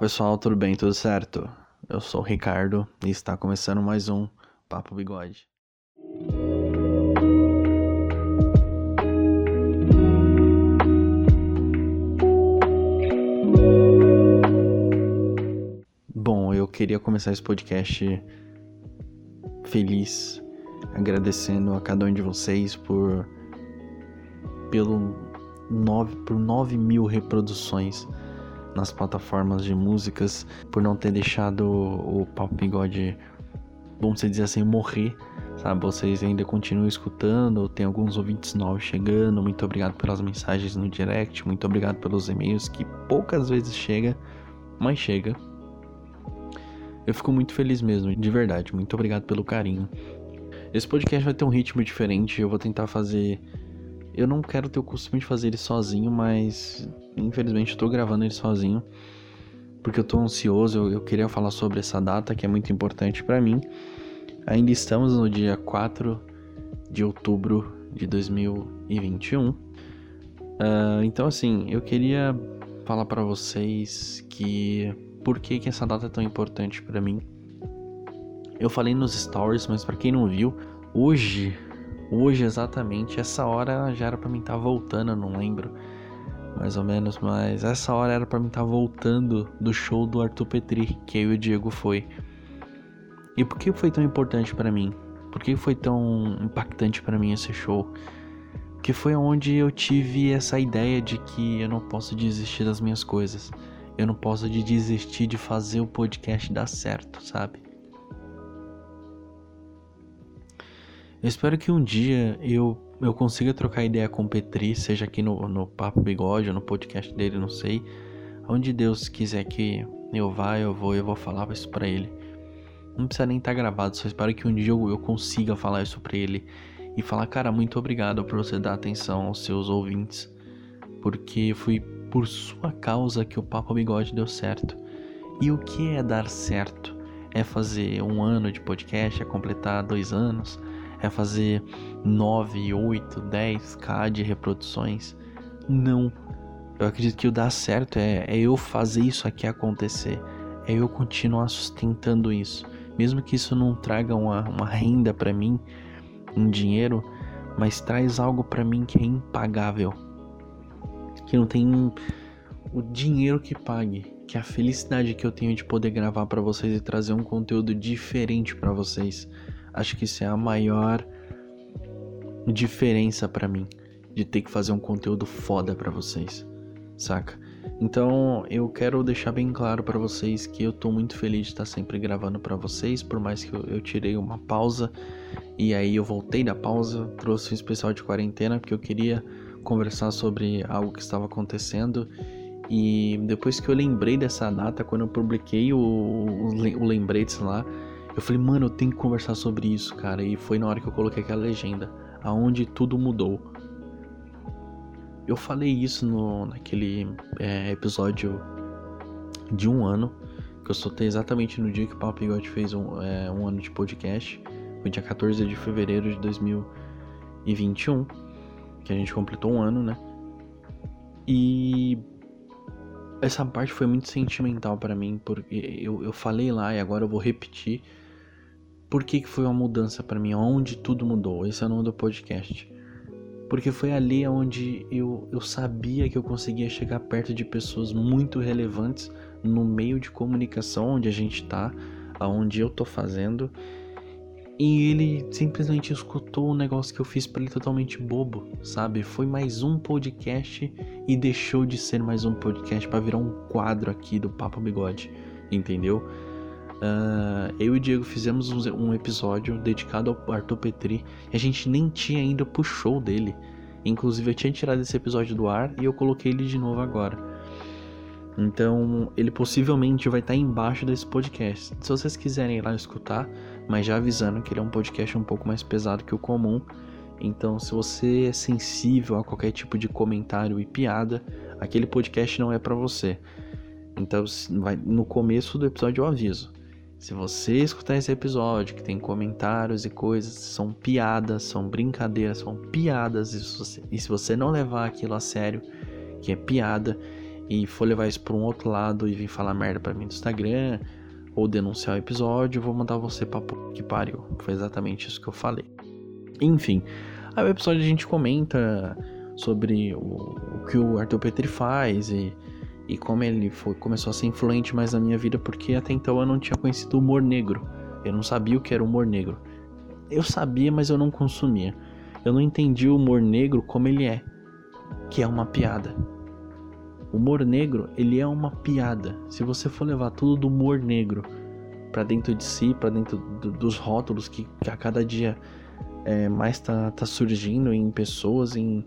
pessoal, tudo bem? Tudo certo? Eu sou o Ricardo e está começando mais um Papo Bigode. Bom, eu queria começar esse podcast feliz, agradecendo a cada um de vocês por pelo 9, por 9 mil reproduções nas plataformas de músicas, por não ter deixado o Papo Bigode, vamos dizer assim, morrer, sabe? Vocês ainda continuam escutando, tem alguns ouvintes novos chegando. Muito obrigado pelas mensagens no direct, muito obrigado pelos e-mails que poucas vezes chega, mas chega. Eu fico muito feliz mesmo, de verdade. Muito obrigado pelo carinho. Esse podcast vai ter um ritmo diferente, eu vou tentar fazer eu não quero ter o costume de fazer ele sozinho, mas infelizmente estou gravando ele sozinho porque eu estou ansioso. Eu, eu, queria falar sobre essa data que é muito importante para mim. Ainda estamos no dia 4 de outubro de 2021. Uh, ah, então, assim, eu queria falar para vocês que por que, que essa data é tão importante para mim. Eu falei nos stories, mas para quem não viu, hoje Hoje, exatamente, essa hora já era para mim estar tá voltando, eu não lembro mais ou menos, mas essa hora era para mim estar tá voltando do show do Arthur Petri, que eu e o Diego foi. E por que foi tão importante para mim? Por que foi tão impactante para mim esse show? Que foi onde eu tive essa ideia de que eu não posso desistir das minhas coisas. Eu não posso desistir de fazer o podcast dar certo, sabe? Eu espero que um dia eu, eu consiga trocar ideia com o Petri, seja aqui no, no Papo Bigode ou no podcast dele, não sei. Onde Deus quiser que eu vá, eu vou, eu vou falar isso pra ele. Não precisa nem estar tá gravado, só espero que um dia eu, eu consiga falar isso pra ele. E falar, cara, muito obrigado por você dar atenção aos seus ouvintes. Porque foi por sua causa que o Papo Bigode deu certo. E o que é dar certo? É fazer um ano de podcast, é completar dois anos, é fazer 9, 8, 10k de reproduções. Não. Eu acredito que o dar certo é, é eu fazer isso aqui acontecer. É eu continuar sustentando isso. Mesmo que isso não traga uma, uma renda para mim, um dinheiro, mas traz algo para mim que é impagável. Que não tem o dinheiro que pague, que a felicidade que eu tenho de poder gravar para vocês e trazer um conteúdo diferente para vocês. Acho que isso é a maior diferença para mim de ter que fazer um conteúdo foda para vocês, saca? Então, eu quero deixar bem claro para vocês que eu tô muito feliz de estar sempre gravando para vocês, por mais que eu, eu, tirei uma pausa e aí eu voltei da pausa, trouxe um especial de quarentena porque eu queria conversar sobre algo que estava acontecendo e depois que eu lembrei dessa data, quando eu publiquei o, o, o lembrete lá, eu falei, mano, eu tenho que conversar sobre isso, cara. E foi na hora que eu coloquei aquela legenda, aonde tudo mudou. Eu falei isso no, naquele é, episódio de um ano, que eu soltei exatamente no dia que o Papo Bigode fez um, é, um ano de podcast. Foi dia 14 de fevereiro de 2021, que a gente completou um ano, né? E essa parte foi muito sentimental para mim, porque eu, eu falei lá e agora eu vou repetir por que, que foi uma mudança para mim? Onde tudo mudou? Esse é o nome do podcast. Porque foi ali onde eu, eu sabia que eu conseguia chegar perto de pessoas muito relevantes no meio de comunicação onde a gente tá, aonde eu tô fazendo. E ele simplesmente escutou um negócio que eu fiz para ele totalmente bobo, sabe? Foi mais um podcast e deixou de ser mais um podcast para virar um quadro aqui do Papo Bigode, entendeu? Uh, eu e o Diego fizemos um, episódio dedicado ao Arthur Petri e a gente nem tinha ainda show dele. Inclusive eu tinha tirado esse episódio do ar e eu coloquei ele de novo agora. Então ele possivelmente vai estar embaixo desse podcast. Se vocês quiserem ir lá escutar, mas já avisando que ele é um podcast um pouco mais pesado que o comum. Então, se você é sensível a qualquer tipo de comentário e piada, aquele podcast não é para você. Então, no começo do episódio eu aviso. Se você escutar esse episódio que tem comentários e coisas, são piadas, são brincadeiras, são piadas, e se você, e se você não levar aquilo a sério, que é piada, e for levar isso pra um outro lado e vir falar merda pra mim no Instagram ou denunciar o episódio, vou mandar você pra que pariu. Foi exatamente isso que eu falei. Enfim, aí o episódio a gente comenta sobre o, o que o Arthur Petri faz e, e como ele foi, começou a ser influente mais na minha vida, porque até então eu não tinha conhecido o humor negro. Eu não sabia o que era humor negro. Eu sabia, mas eu não consumia. Eu não entendi o humor negro como ele é, que é uma piada. O humor negro, ele é uma piada. Se você for levar tudo do humor negro para dentro de si, para dentro do, dos rótulos que, que, a cada dia é, mais tá, tá surgindo em pessoas, em,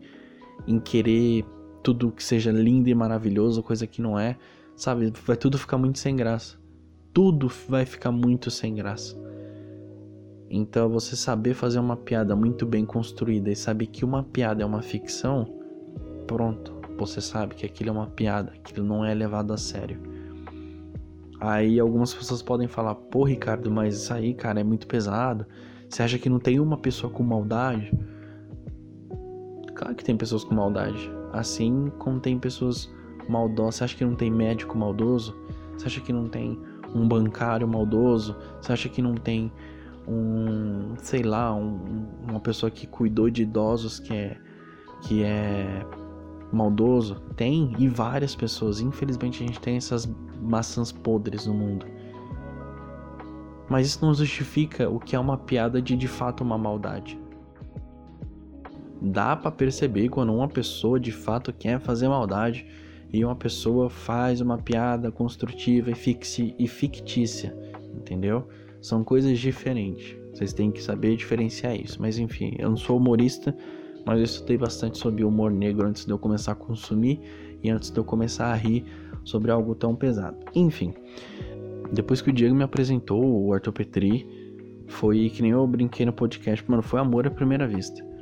em querer tudo que seja lindo e maravilhoso, coisa que não é, sabe? Vai tudo ficar muito sem graça. Tudo vai ficar muito sem graça. Então, você saber fazer uma piada muito bem construída e saber que uma piada é uma ficção, pronto, você sabe que aquilo é uma piada, aquilo não é levado a sério. Aí algumas pessoas podem falar: "Pô, Ricardo, mas isso aí, cara, é muito pesado. Você acha que não tem uma pessoa com maldade?" Claro que tem pessoas com maldade. Assim como tem pessoas maldosas. Você acha que não tem médico maldoso? Você acha que não tem um bancário maldoso? Você acha que não tem um, sei lá, um, uma pessoa que cuidou de idosos que é que é maldoso? Tem, e várias pessoas. Infelizmente a gente tem essas maçãs podres no mundo. Mas isso não justifica o que é uma piada de de fato uma maldade. Dá para perceber quando uma pessoa de fato quer fazer maldade e uma pessoa faz uma piada construtiva e, fixi, e fictícia, entendeu? São coisas diferentes. Vocês têm que saber diferenciar isso. Mas enfim, eu não sou humorista, mas eu estudei bastante sobre humor negro antes de eu começar a consumir e antes de eu começar a rir sobre algo tão pesado. Enfim, depois que o Diego me apresentou o Arthur Petri, foi que nem eu brinquei no podcast, mano, foi amor à primeira vista.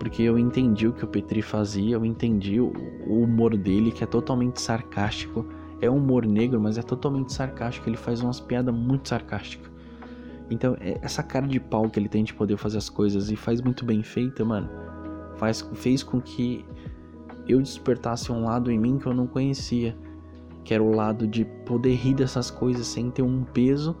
Porque eu entendi o que o Petri fazia, eu entendi o, humor dele, que é totalmente sarcástico. É um humor negro, mas é totalmente sarcástico. Ele faz umas piadas muito sarcásticas. Então, é, essa cara de pau que ele tem de poder fazer as coisas e faz muito bem feita, mano faz, fez com que eu despertasse um lado em mim que eu não conhecia, que era o lado de poder rir dessas coisas sem ter um peso.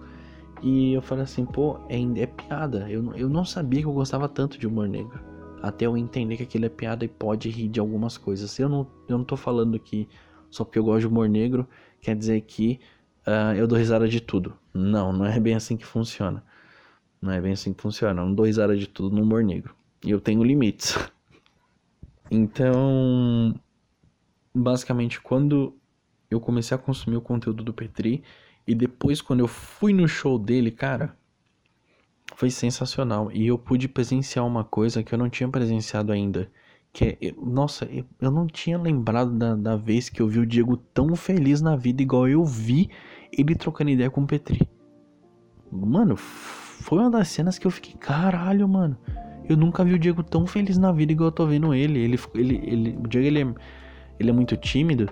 E eu falei assim, pô, é, é piada. Eu, eu não sabia que eu gostava tanto de humor negro. Até eu entender que aquilo é piada e pode rir de algumas coisas. Eu não, eu não tô falando que só porque eu gosto de humor negro quer dizer que uh, eu dou risada de tudo. Não, não é bem assim que funciona. Não é bem assim que funciona. Eu não dou risada de tudo no humor negro. E eu tenho limites. Então, basicamente, quando eu comecei a consumir o conteúdo do Petri e depois quando eu fui no show dele, cara, foi sensacional. E eu pude presenciar uma coisa que eu não tinha presenciado ainda. Que é, nossa, eu não tinha lembrado da, da vez que eu vi o Diego tão feliz na vida, igual eu vi ele trocando ideia com o Petri. Mano, foi uma das cenas que eu fiquei, caralho, mano. Eu nunca vi o Diego tão feliz na vida igual eu tô vendo ele. Ele, ele, ele o Diego ele é, ele é muito tímido.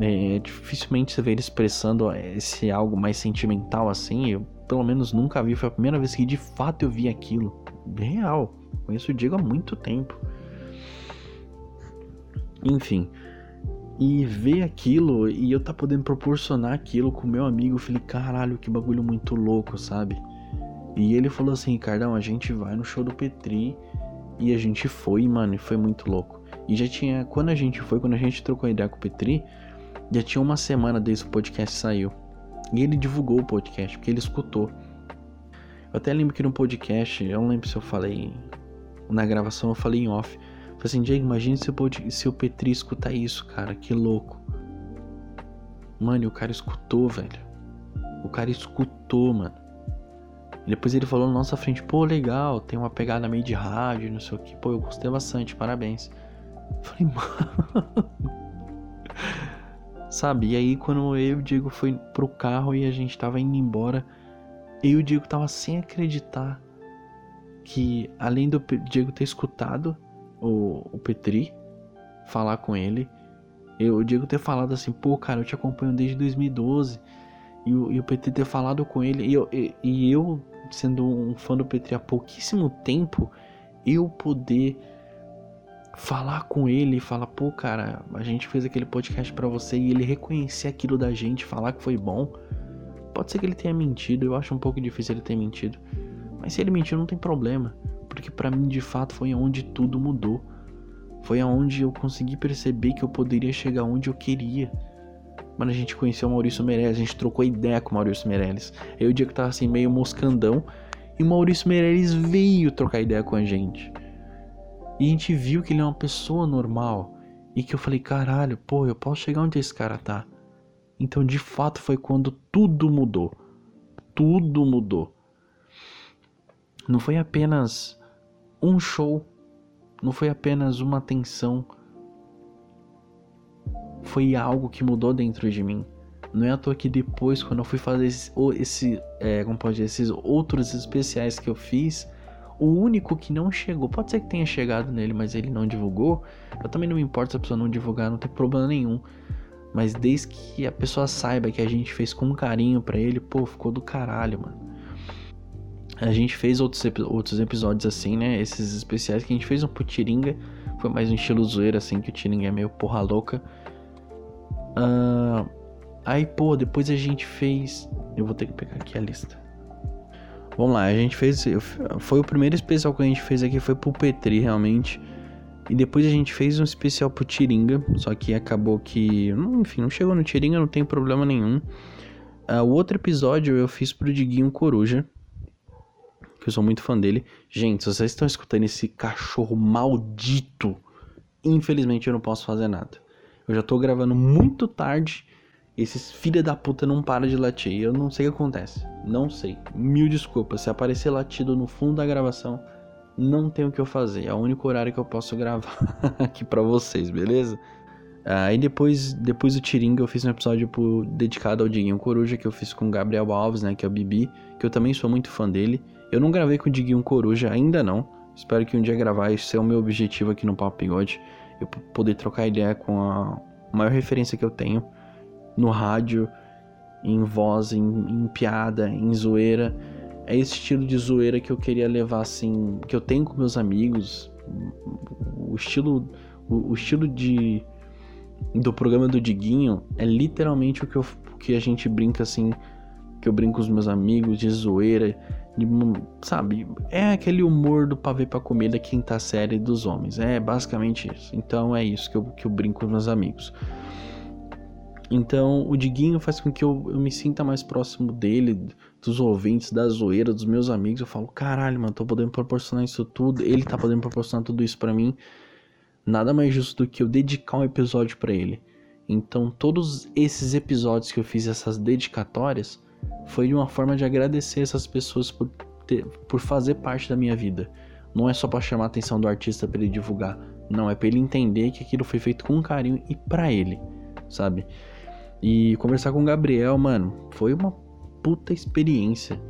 É, dificilmente você vê ele expressando esse algo mais sentimental assim. Eu pelo menos nunca vi. Foi a primeira vez que de fato eu vi aquilo. Real. Conheço o Diego há muito tempo. Enfim. E ver aquilo e eu tá podendo proporcionar aquilo com meu amigo, eu falei, caralho, que bagulho muito louco, sabe? E ele falou assim, Ricardão, a gente vai no show do Petri. E a gente foi, mano, e foi muito louco. E já tinha, quando a gente foi, quando a gente trocou ideia com o Petri, já tinha uma semana desde o podcast saiu. E ele divulgou o podcast, porque ele escutou. Eu até lembro que no podcast, eu não lembro se eu falei na gravação, eu falei em off. Falei assim, Diego, imagine se o, se o Petri escutar isso, cara, que louco. Mano, e o cara escutou, velho. O cara escutou, mano. E depois ele falou na nossa frente, pô, legal, tem uma pegada meio de rádio, não sei o que. Pô, eu gostei bastante, parabéns. Eu falei, mano. Sabe? E aí quando eu e o Diego foi pro carro e a gente tava indo embora, eu e o Diego tava sem acreditar que além do Diego ter escutado o, o Petri falar com ele, eu, o Diego ter falado assim, pô, cara, eu te acompanho desde 2012. E o, e o Petri ter falado com ele, e eu, e, e eu sendo um fã do Petri há pouquíssimo tempo, eu poder falar com ele e falar, pô, cara, a gente fez aquele podcast para você e ele reconhecer aquilo da gente, falar que foi bom. Pode ser que ele tenha mentido, eu acho um pouco difícil ele ter mentido. Mas se ele mentiu, não tem problema, porque para mim de fato foi onde tudo mudou. Foi aonde eu consegui perceber que eu poderia chegar onde eu queria. Mano, a gente conheceu o Maurício Meirelles, a gente trocou ideia com o Maurício Meirelles. Aí o dia que eu tava assim, meio moscandão, e o Maurício Meirelles veio trocar ideia com a gente. E a gente viu que ele é uma pessoa normal. E que eu falei, caralho, pô, eu posso chegar onde esse cara tá. Então, de fato, foi quando tudo mudou. Tudo mudou. Não foi apenas um show, não foi apenas uma atenção. Foi algo que mudou dentro de mim. Não é à toa que depois, quando eu fui fazer esse, esse é, como pode dizer, esses outros especiais que eu fiz, o único que não chegou, pode ser que tenha chegado nele, mas ele não divulgou. Eu também não me importo se a pessoa não divulgar, não tem problema nenhum. Mas desde que a pessoa saiba que a gente fez com carinho para ele, pô, ficou do caralho, mano. A gente fez outros, outros episódios assim, né? Esses especiais que a gente fez um pro Tiringa. Foi mais um estilo zoeira, assim, que o Tiringa é meio porra louca. Uh, aí, pô, depois a gente fez. Eu vou ter que pegar aqui a lista. Vamos lá, a gente fez. Foi o primeiro especial que a gente fez aqui, foi pro Petri, realmente. E depois a gente fez um especial pro Tiringa, só que acabou que. Enfim, não chegou no Tiringa, não tem problema nenhum. Uh, o outro episódio eu fiz pro Diguinho Coruja, que eu sou muito fã dele. Gente, se vocês estão escutando esse cachorro maldito, infelizmente eu não posso fazer nada. Eu já tô gravando muito tarde esses filha da puta não para de latir. Eu não sei o que acontece. Não sei. Mil desculpas. Se aparecer latido no fundo da gravação, não tem o que eu fazer. É o único horário que eu posso gravar aqui para vocês, beleza? Aí depois, depois do Tiringa eu fiz um episódio pro, dedicado ao Diguinho Coruja que eu fiz com o Gabriel Alves, né, que é o Bibi, que eu também sou muito fã dele. Eu não gravei com o Diguinho Coruja ainda não. Espero que um dia gravar, isso é o meu objetivo aqui no Papo eu poder trocar ideia com a maior referência que eu tenho no rádio, em voz, em, em piada, em zoeira. É esse estilo de zoeira que eu queria levar assim, que eu tenho com meus amigos. O estilo, o, o estilo de do programa do Diguinho é literalmente o que, eu, que a gente brinca assim, que eu brinco com os meus amigos de zoeira, de, sabe? É aquele humor do pavê pra comer da quinta série dos homens. É basicamente isso. Então é isso que eu, que eu brinco com os meus amigos. Então o Diguinho faz com que eu, eu me sinta mais próximo dele, dos ouvintes, da zoeira, dos meus amigos. Eu falo, caralho, mano, tô podendo proporcionar isso tudo. Ele tá podendo proporcionar tudo isso para mim. Nada mais justo do que eu dedicar um episódio para ele. Então todos esses episódios que eu fiz, essas dedicatórias, foi de uma forma de agradecer essas pessoas por, ter, por fazer parte da minha vida. Não é só para chamar a atenção do artista para ele divulgar, não é para ele entender que aquilo foi feito com carinho e para ele, sabe? E conversar com o Gabriel, mano, foi uma puta experiência.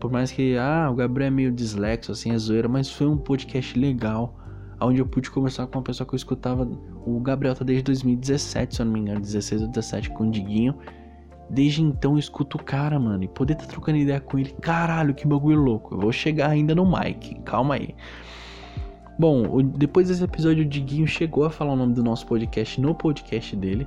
Por mais que, ah, o Gabriel é meio dislexo, assim, é zoeira, mas foi um podcast legal. Onde eu pude conversar com uma pessoa que eu escutava. O Gabriel tá desde 2017, se eu não me engano, 16 ou 17 com o Diguinho. Desde então eu escuto o cara, mano. E poder tá trocando ideia com ele. Caralho, que bagulho louco. Eu vou chegar ainda no Mike. Calma aí. Bom, depois desse episódio, o Diguinho chegou a falar o nome do nosso podcast no podcast dele.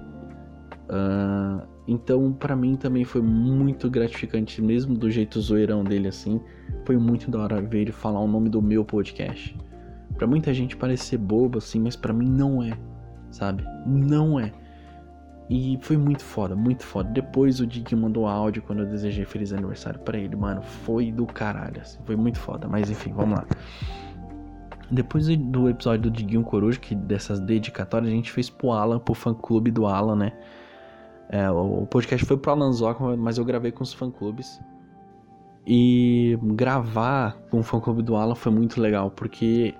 Uh, então, para mim também foi muito gratificante, mesmo do jeito zoeirão dele assim. Foi muito da hora ver ele falar o nome do meu podcast. Para muita gente parece ser bobo assim, mas para mim não é, sabe? Não é. E foi muito foda, muito foda. Depois o Dick mandou áudio quando eu desejei feliz aniversário para ele, mano. Foi do caralho, assim, foi muito foda. Mas enfim, vamos lá. Depois do episódio do Diguinho Coruja, que dessas dedicatórias, a gente fez pro Alan, pro fã clube do Alan, né? É, o podcast foi pro Alan Zoca, mas eu gravei com os fã-clubes. E gravar com o fã-clube do Alan foi muito legal, porque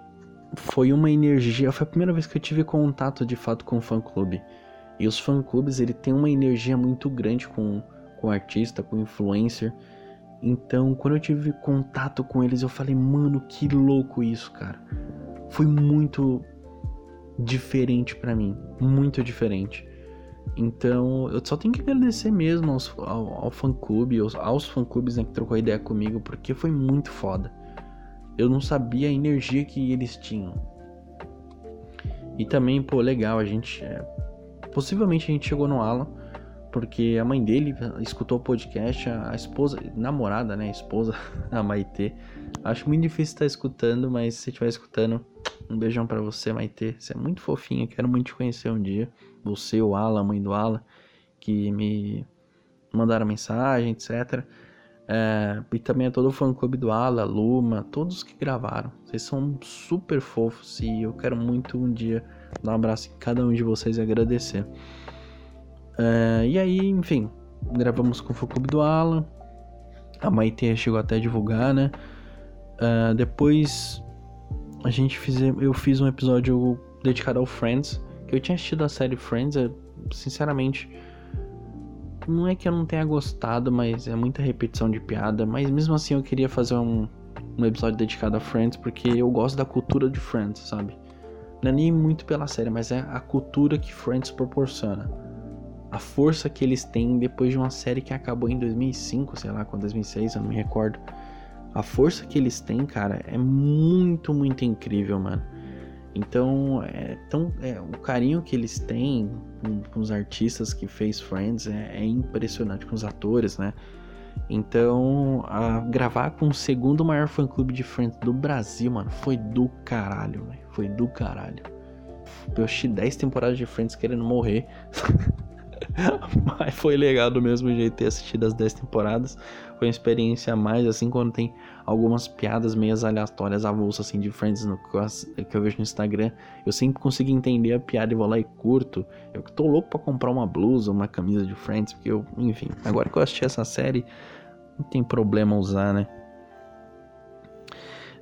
foi uma energia... Foi a primeira vez que eu tive contato, de fato, com o fã-clube. E os fã-clubes, ele tem uma energia muito grande com, com o artista, com o influencer. Então, quando eu tive contato com eles, eu falei, mano, que louco isso, cara. Foi muito diferente para mim, muito diferente. Então, eu só tenho que agradecer mesmo aos, ao, ao fã-clube, aos, aos fã-clubes né, que trocou ideia comigo, porque foi muito foda. Eu não sabia a energia que eles tinham. E também, pô, legal, a gente. É... Possivelmente a gente chegou no Alan, porque a mãe dele escutou o podcast, a, esposa, namorada, né? A esposa, a Maitê. Acho muito difícil estar escutando, mas se estiver escutando, um beijão para você, Maitê. Você é muito fofinha, quero muito te conhecer um dia. Você, o Alan, a mãe do Alan, que me mandaram mensagem, etc. É, e também a todo o fã clube do Ala, Luma, todos que gravaram. Vocês são super fofos e eu quero muito um dia dar um abraço em cada um de vocês e agradecer. É, e aí, enfim, gravamos com o fã clube do Ala. A Maite chegou até a divulgar, né? É, depois a gente fiz, eu fiz um episódio dedicado ao Friends, que eu tinha assistido a série Friends, é, sinceramente não é que eu não tenha gostado, mas é muita repetição de piada. Mas mesmo assim eu queria fazer um, um episódio dedicado a Friends, porque eu gosto da cultura de Friends, sabe? Não é nem muito pela série, mas é a cultura que Friends proporciona. A força que eles têm depois de uma série que acabou em 2005, sei lá, com 2006, eu não me recordo. A força que eles têm, cara, é muito, muito incrível, mano. Então, é tão, é, o carinho que eles têm com, com os artistas que fez Friends é, é, impressionante, com os atores, né? Então, gravar com o segundo maior fã-clube de Friends do Brasil, mano, foi do caralho, Foi do caralho. Eu assisti 10 temporadas de Friends querendo morrer. Mas foi legal do mesmo jeito ter assistido as 10 temporadas. Foi uma experiência a mais, assim, quando tem algumas piadas meias aleatórias avulsas, assim, de Friends no, que eu vejo no Instagram. Eu sempre consigo entender a piada e vou lá e curto. Eu tô louco pra comprar uma blusa, uma camisa de Friends, porque eu, enfim, agora que eu assisti essa série, não tem problema usar, né?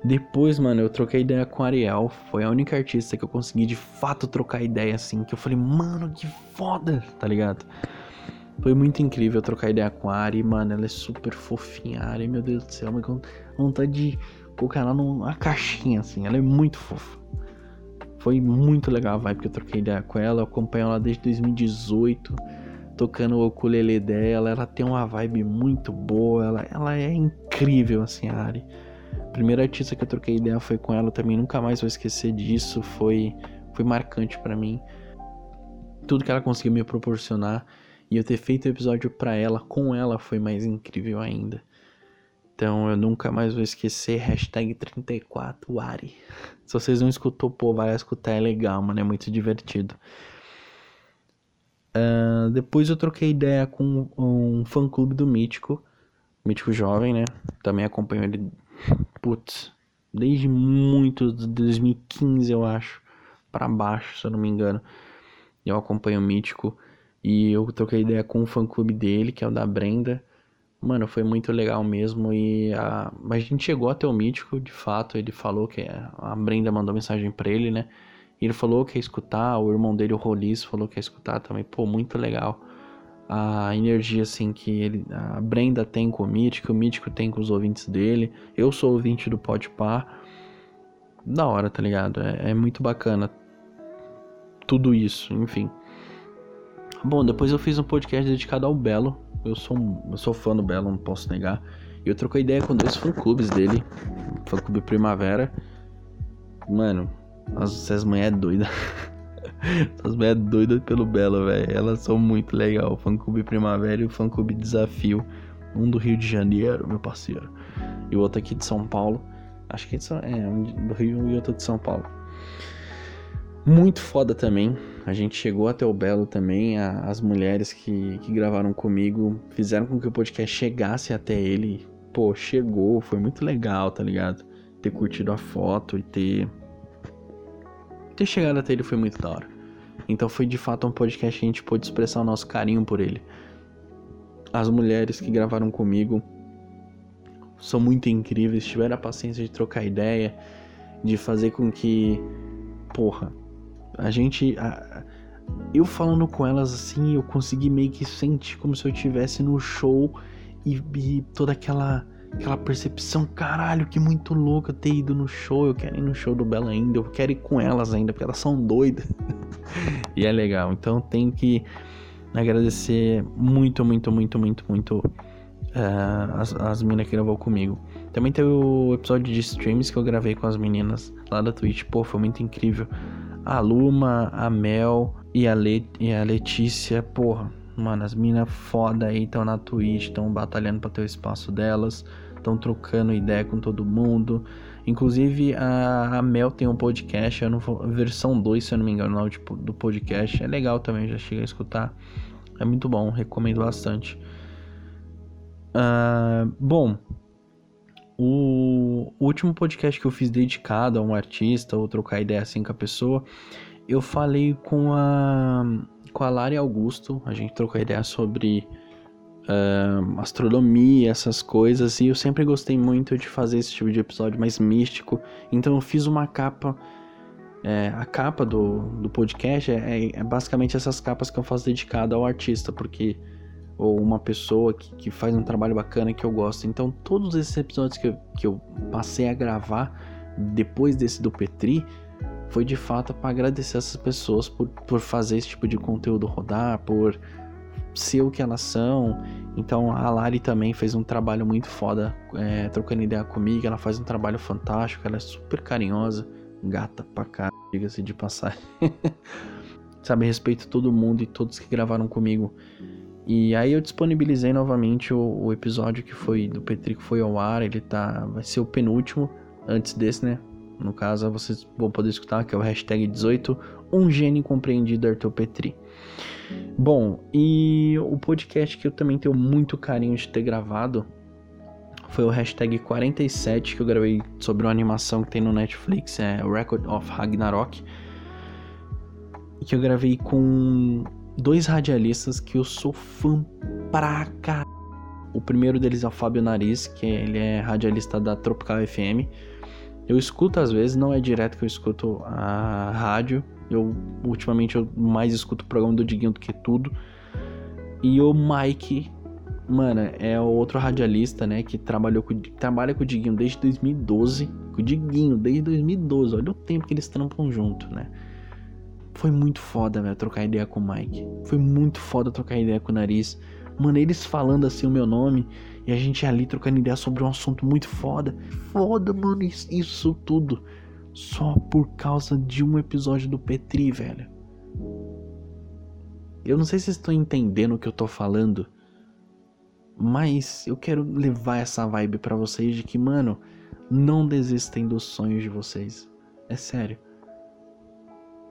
Depois, mano, eu troquei ideia com a Ariel. Foi a única artista que eu consegui de fato trocar ideia assim. Que eu falei, mano, que foda, tá ligado? Foi muito incrível trocar ideia com a Ari, mano. Ela é super fofinha, a Ari, meu Deus do céu. Mas vontade de colocar ela numa caixinha, assim. Ela é muito fofa. Foi muito legal a vibe que eu troquei ideia com ela. Eu acompanho ela desde 2018, tocando o ukulele dela. Ela tem uma vibe muito boa. Ela, ela é incrível, assim, a Ari primeira artista que eu troquei ideia foi com ela também, nunca mais vou esquecer disso, foi, foi marcante para mim. Tudo que ela conseguiu me proporcionar e eu ter feito o episódio para ela, com ela, foi mais incrível ainda. Então eu nunca mais vou esquecer, hashtag 34Ari. Se vocês não escutou, pô, vai escutar, é legal, mano, é muito divertido. Uh, depois eu troquei ideia com um fã clube do Mítico, Mítico Jovem, né? Também acompanho ele putz, desde muito, de 2015 eu acho, para baixo, se eu não me engano. Eu acompanho o Mítico e eu troquei ideia com o fã clube dele, que é o da Brenda. Mano, foi muito legal mesmo e a... a gente chegou até o Mítico, de fato, ele falou que a Brenda mandou mensagem para ele, né? E ele falou que ia escutar, o irmão dele, o Rolis, falou que ia escutar também. Pô, muito legal a energia assim que ele, a Brenda tem com o Mítico, o Mítico tem com os ouvintes dele. Eu sou ouvinte do Podpah. Da hora, tá ligado? É, é muito bacana tudo isso, enfim. Bom, depois eu fiz um podcast dedicado ao Belo. Eu sou, eu sou fã do Belo, não posso negar. E eu troquei ideia com dois fã-clubes dele. Fã-clube Primavera. Mano, as, mulheres é doidas. Essas mulheres doidas pelo Belo, velho. Elas são muito legal. O fã clube Primavera e o fã clube Desafio. Um do Rio de Janeiro, meu parceiro. E o outro aqui de São Paulo. Acho que é, é um do Rio e outro de São Paulo. Muito foda também. A gente chegou até o Belo também. A, as mulheres que, que gravaram comigo fizeram com que o podcast chegasse até ele. Pô, chegou. Foi muito legal, tá ligado? Ter curtido a foto e ter ter chegado até ele foi muito da hora. Então foi de fato um podcast que a gente pôde expressar o nosso carinho por ele. As mulheres que gravaram comigo são muito incríveis, tiveram a paciência de trocar ideia, de fazer com que, porra, a gente. A, eu falando com elas assim, eu consegui meio que sentir como se eu estivesse no show e, e toda aquela aquela percepção, caralho, que muito louca ter ido no show. Eu quero ir no show do Bela ainda, eu quero ir com elas ainda, porque elas são doidas. e é legal. Então tenho que agradecer muito, muito, muito, muito, muito Uh, as, as meninas que gravou comigo. Também teve o episódio de streams que eu gravei com as meninas lá da Twitch. Pô, foi muito incrível. A Luma, a Mel e a, Le e a Letícia, porra. Mano, as minas foda aí estão na Twitch, estão batalhando para ter o espaço delas, estão trocando ideia com todo mundo. Inclusive, a, a Mel tem um podcast, eu não vou, versão 2, se eu não me engano, tipo, do podcast. É legal também, já cheguei a escutar. É muito bom, recomendo bastante. Uh, bom, o, o último podcast que eu fiz dedicado a um artista ou trocar ideia assim com a pessoa, eu falei com a, com a Lari Augusto. A gente trocou ideia sobre uh, astronomia, essas coisas. E eu sempre gostei muito de fazer esse tipo de episódio mais místico. Então eu fiz uma capa. É, a capa do, do podcast é, é, é, basicamente essas capas que eu faço dedicada ao artista, porque ou uma pessoa que, que faz um trabalho bacana que eu gosto. Então todos esses episódios que eu, que eu passei a gravar depois desse do Petri foi de fato para agradecer essas pessoas por, por fazer esse tipo de conteúdo rodar, por ser o que elas são. Então a Lari também fez um trabalho muito foda, é, trocando ideia comigo. Ela faz um trabalho fantástico, ela é super carinhosa, gata pra cá, diga-se de passar. Sabe, respeito todo mundo e todos que gravaram comigo. E aí eu disponibilizei novamente o, o episódio que foi do Petri que foi ao ar. Ele tá. Vai ser o penúltimo antes desse, né? No caso, vocês vão poder escutar, que é o hashtag 18, um gênio compreendido Arthur Petri. Bom, e o podcast que eu também tenho muito carinho de ter gravado foi o hashtag 47 que eu gravei sobre uma animação que tem no Netflix, é Record of Ragnarok. Que eu gravei com dois radialistas que eu sou fã pra cá. O primeiro deles é o Fábio Nariz, que ele é radialista da Tropical FM. Eu escuto às vezes, não é direto que eu escuto a rádio, eu ultimamente eu mais escuto o programa do Diguinho do que tudo. E o Mike, mano, é outro radialista, né, que trabalhou com, trabalha com o Diguinho desde 2012, com o Diguinho desde 2012. Olha o tempo que eles trampam junto, né? Foi muito foda, velho, trocar ideia com o Mike. Foi muito foda trocar ideia com o Nariz. Mano, eles falando assim o meu nome e a gente ali trocando ideia sobre um assunto muito foda. Foda, mano, isso, tudo só por causa de um episódio do Petri, velho. Eu não sei se estão entendendo o que eu tô falando, mas eu quero levar essa vibe para vocês de que, mano, não desistem dos sonhos de vocês. É sério.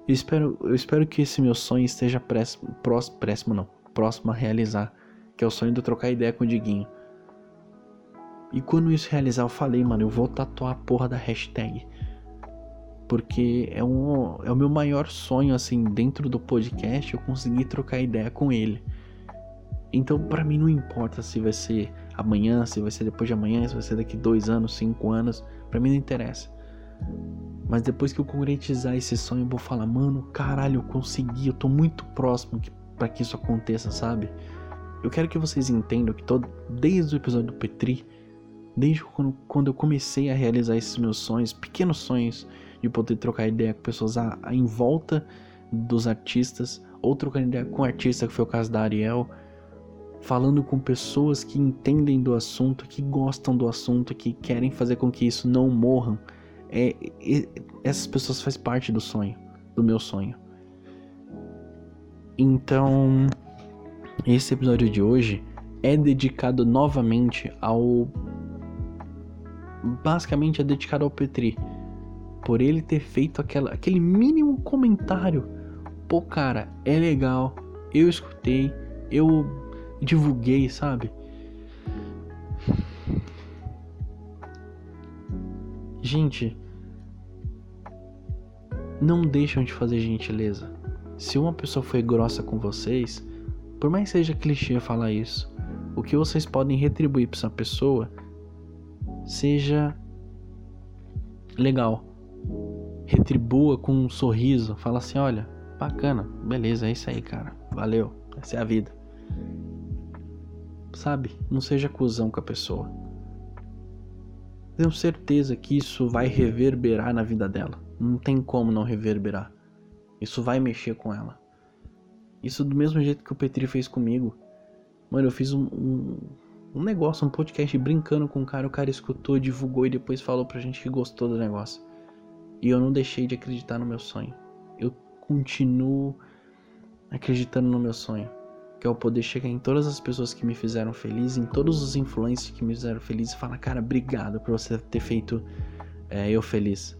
Eu espero, eu espero que esse meu sonho esteja próximo, próximo não, próximo a realizar, que é o sonho de trocar ideia com o Diguinho. E quando isso realizar, eu falei, mano, eu vou tatuar a porra da hashtag porque é, um, é o meu maior sonho, assim, dentro do podcast, eu conseguir trocar ideia com ele. Então, para mim, não importa se vai ser amanhã, se vai ser depois de amanhã, se vai ser daqui dois anos, cinco anos, para mim não interessa. Mas depois que eu concretizar esse sonho, eu vou falar, mano, caralho, eu consegui, eu tô muito próximo que, para que isso aconteça, sabe? Eu quero que vocês entendam que todo, desde o episódio do Petri, desde quando, quando eu comecei a realizar esses meus sonhos, pequenos sonhos, de poder trocar ideia com pessoas a, a, em volta dos artistas, ou trocar ideia com artista, que foi o caso da Ariel, falando com pessoas que entendem do assunto, que gostam do assunto, que querem fazer com que isso não morram. É, é, essas pessoas fazem parte do sonho, do meu sonho. Então, esse episódio de hoje é dedicado novamente ao. Basicamente é dedicado ao Petri por ele ter feito aquela, aquele mínimo comentário. Pô, cara, é legal, eu escutei, eu divulguei, sabe? Gente, não deixam de fazer gentileza. Se uma pessoa foi grossa com vocês, por mais seja clichê falar isso, o que vocês podem retribuir para essa pessoa seja legal retribua com um sorriso, fala assim: olha, bacana, beleza, é isso aí, cara, valeu, essa é a vida. Sabe? Não seja cuzão com a pessoa. Tenho certeza que isso vai reverberar na vida dela. Não tem como não reverberar. Isso vai mexer com ela. Isso do mesmo jeito que o Petri fez comigo. Mano, eu fiz um, um, um negócio, um podcast brincando com o cara, o cara escutou, divulgou e depois falou pra gente que gostou do negócio. E eu não deixei de acreditar no meu sonho. Eu continuo acreditando no meu sonho, que é o poder chegar em todas as pessoas que me fizeram feliz, em todos os influencers que me fizeram feliz e falar, cara, obrigado por você ter feito é, eu feliz.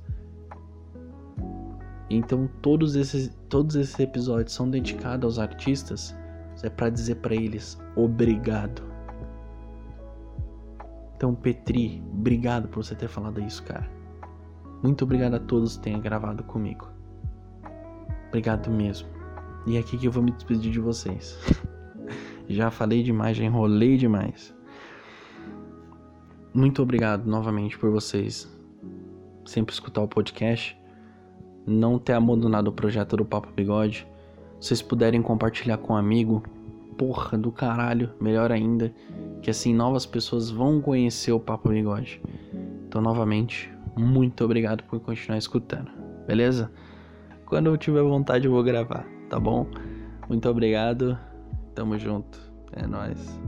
Então todos esses, todos esses episódios são dedicados aos artistas, é para dizer para eles obrigado. Então Petri, obrigado por você ter falado isso, cara. Muito obrigado a todos que tenham gravado comigo. Obrigado mesmo. E é aqui que eu vou me despedir de vocês. já falei demais, já enrolei demais. Muito obrigado novamente por vocês sempre escutar o podcast não ter abandonado o projeto do Papo Bigode. Se vocês puderem compartilhar com um amigo, porra do caralho, melhor ainda, que assim novas pessoas vão conhecer o Papo Bigode. Então, novamente, muito obrigado por continuar escutando, beleza? Quando eu tiver vontade, eu vou gravar, tá bom? Muito obrigado, tamo junto, é nóis.